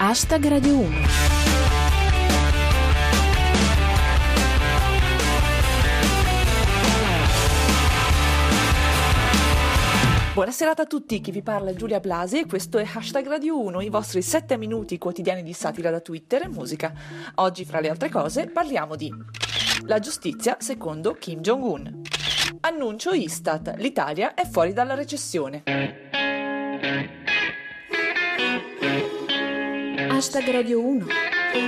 Hashtag Radio 1. Buonasera a tutti, chi vi parla è Giulia Blasi e questo è Hashtag Radio 1, i vostri 7 minuti quotidiani di satira da Twitter e musica. Oggi, fra le altre cose, parliamo di la giustizia secondo Kim Jong-un. Annuncio Istat, l'Italia è fuori dalla recessione. Hashtag Radio 1.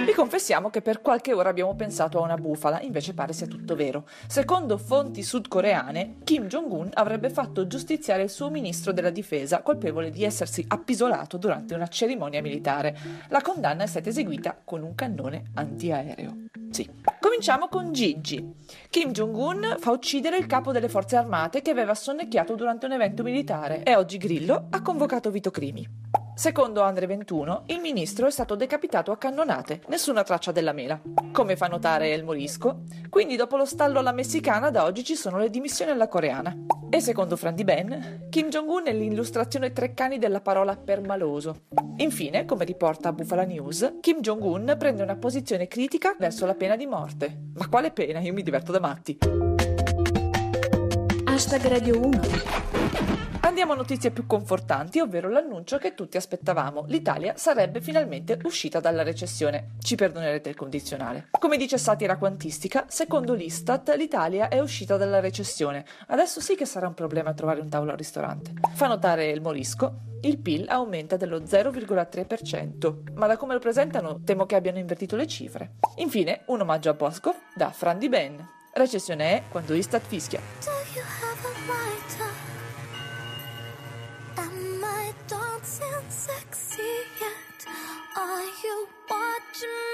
Vi confessiamo che per qualche ora abbiamo pensato a una bufala, invece pare sia tutto vero. Secondo fonti sudcoreane, Kim Jong-un avrebbe fatto giustiziare il suo ministro della difesa, colpevole di essersi appisolato durante una cerimonia militare. La condanna è stata eseguita con un cannone antiaereo. Sì. Cominciamo con Gigi. Kim Jong-un fa uccidere il capo delle forze armate che aveva sonnecchiato durante un evento militare e oggi Grillo ha convocato Vito Crimi. Secondo Andre 21, il ministro è stato decapitato a cannonate, nessuna traccia della mela. Come fa notare El Morisco, quindi dopo lo stallo alla messicana da oggi ci sono le dimissioni alla coreana. E secondo Fran Di Ben, Kim Jong-un è l'illustrazione Treccani della parola permaloso. Infine, come riporta Bufala News, Kim Jong-un prende una posizione critica verso la pena di morte. Ma quale pena? Io mi diverto da matti. Hashtag Radio 1. Andiamo a notizie più confortanti, ovvero l'annuncio che tutti aspettavamo. L'Italia sarebbe finalmente uscita dalla recessione. Ci perdonerete il condizionale. Come dice Satira Quantistica, secondo l'Istat l'Italia è uscita dalla recessione. Adesso sì che sarà un problema trovare un tavolo al ristorante. Fa notare il Morisco, il PIL aumenta dello 0,3%, ma da come lo presentano temo che abbiano invertito le cifre. Infine, un omaggio a Bosco da Fran Di Ben. Recessione è quando Istat fischia. Dancing sexy yet? Are you watching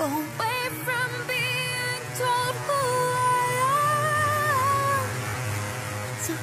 away from being told who I am. So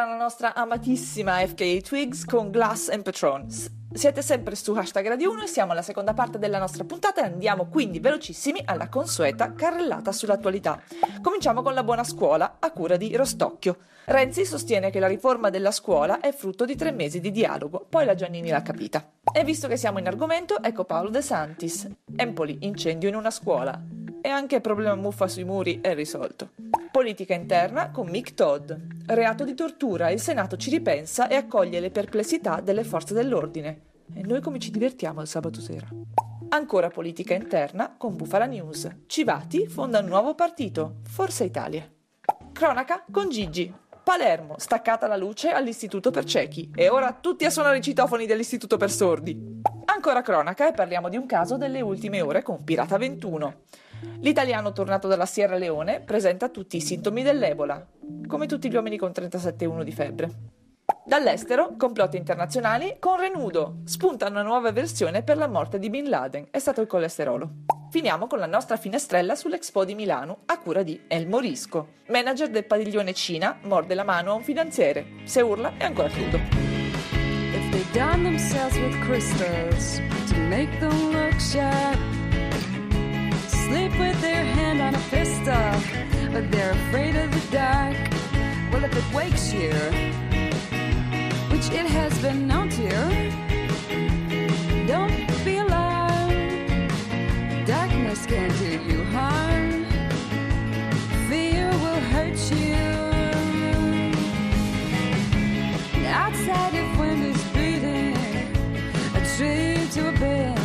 era la nostra amatissima FKA Twigs con Glass and Patron. Siete sempre su hashtag Radio 1 e siamo alla seconda parte della nostra puntata e andiamo quindi velocissimi alla consueta carrellata sull'attualità. Cominciamo con la buona scuola a cura di Rostocchio. Renzi sostiene che la riforma della scuola è frutto di tre mesi di dialogo, poi la Giannini l'ha capita. E visto che siamo in argomento, ecco Paolo De Santis. Empoli, incendio in una scuola. E anche il problema muffa sui muri è risolto. Politica interna con Mick Todd. Reato di tortura, il Senato ci ripensa e accoglie le perplessità delle forze dell'ordine. E noi come ci divertiamo il sabato sera? Ancora politica interna con Bufala News. Civati fonda un nuovo partito, Forza Italia. Cronaca con Gigi. Palermo, staccata la luce all'Istituto per ciechi e ora tutti a suonare i citofoni dell'Istituto per sordi. Ancora cronaca e parliamo di un caso delle ultime ore con Pirata 21. L'italiano tornato dalla Sierra Leone presenta tutti i sintomi dell'Ebola, come tutti gli uomini con 37,1 di febbre. Dall'estero, complotti internazionali con Renudo. Spunta una nuova versione per la morte di Bin Laden. È stato il colesterolo. Finiamo con la nostra finestrella sull'Expo di Milano a cura di El Morisco. Manager del padiglione Cina morde la mano a un finanziere. Se urla è ancora crudo. If they done themselves with crystals to make them look sharp, Wakes you, which it has been known to, don't be alarmed. Darkness can't do you harm. Fear will hurt you. Outside, if wind is breathing, a tree to a bed.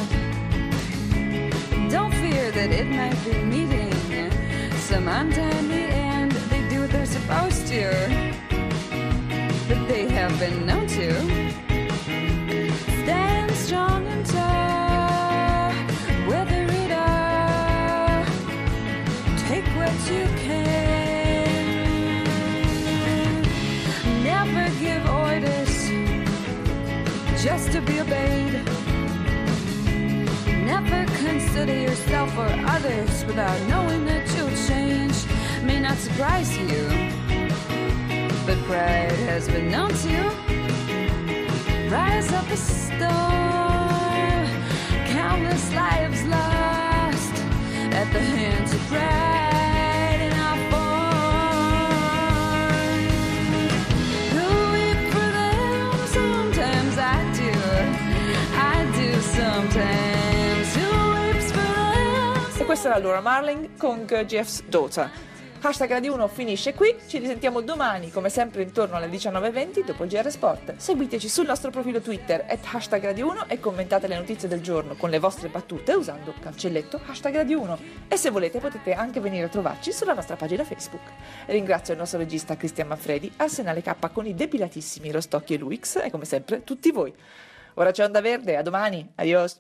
Don't fear that it might be meeting some untimely just to be obeyed. Never consider yourself or others without knowing that you'll change. May not surprise you, but pride has been known to rise up a storm. Countless lives lost at the hands of pride era Laura Marling con Jeff's Daughter. Hashtag Radio 1 finisce qui, ci risentiamo domani come sempre intorno alle 19.20 dopo il GR Sport. Seguiteci sul nostro profilo Twitter at hashtag Radio 1 e commentate le notizie del giorno con le vostre battute usando cancelletto hashtag Radio 1 e se volete potete anche venire a trovarci sulla nostra pagina Facebook. Ringrazio il nostro regista Cristian Manfredi, Arsenale K con i depilatissimi Rostocchi e Luix e come sempre tutti voi. Ora c'è Onda Verde, a domani, adios!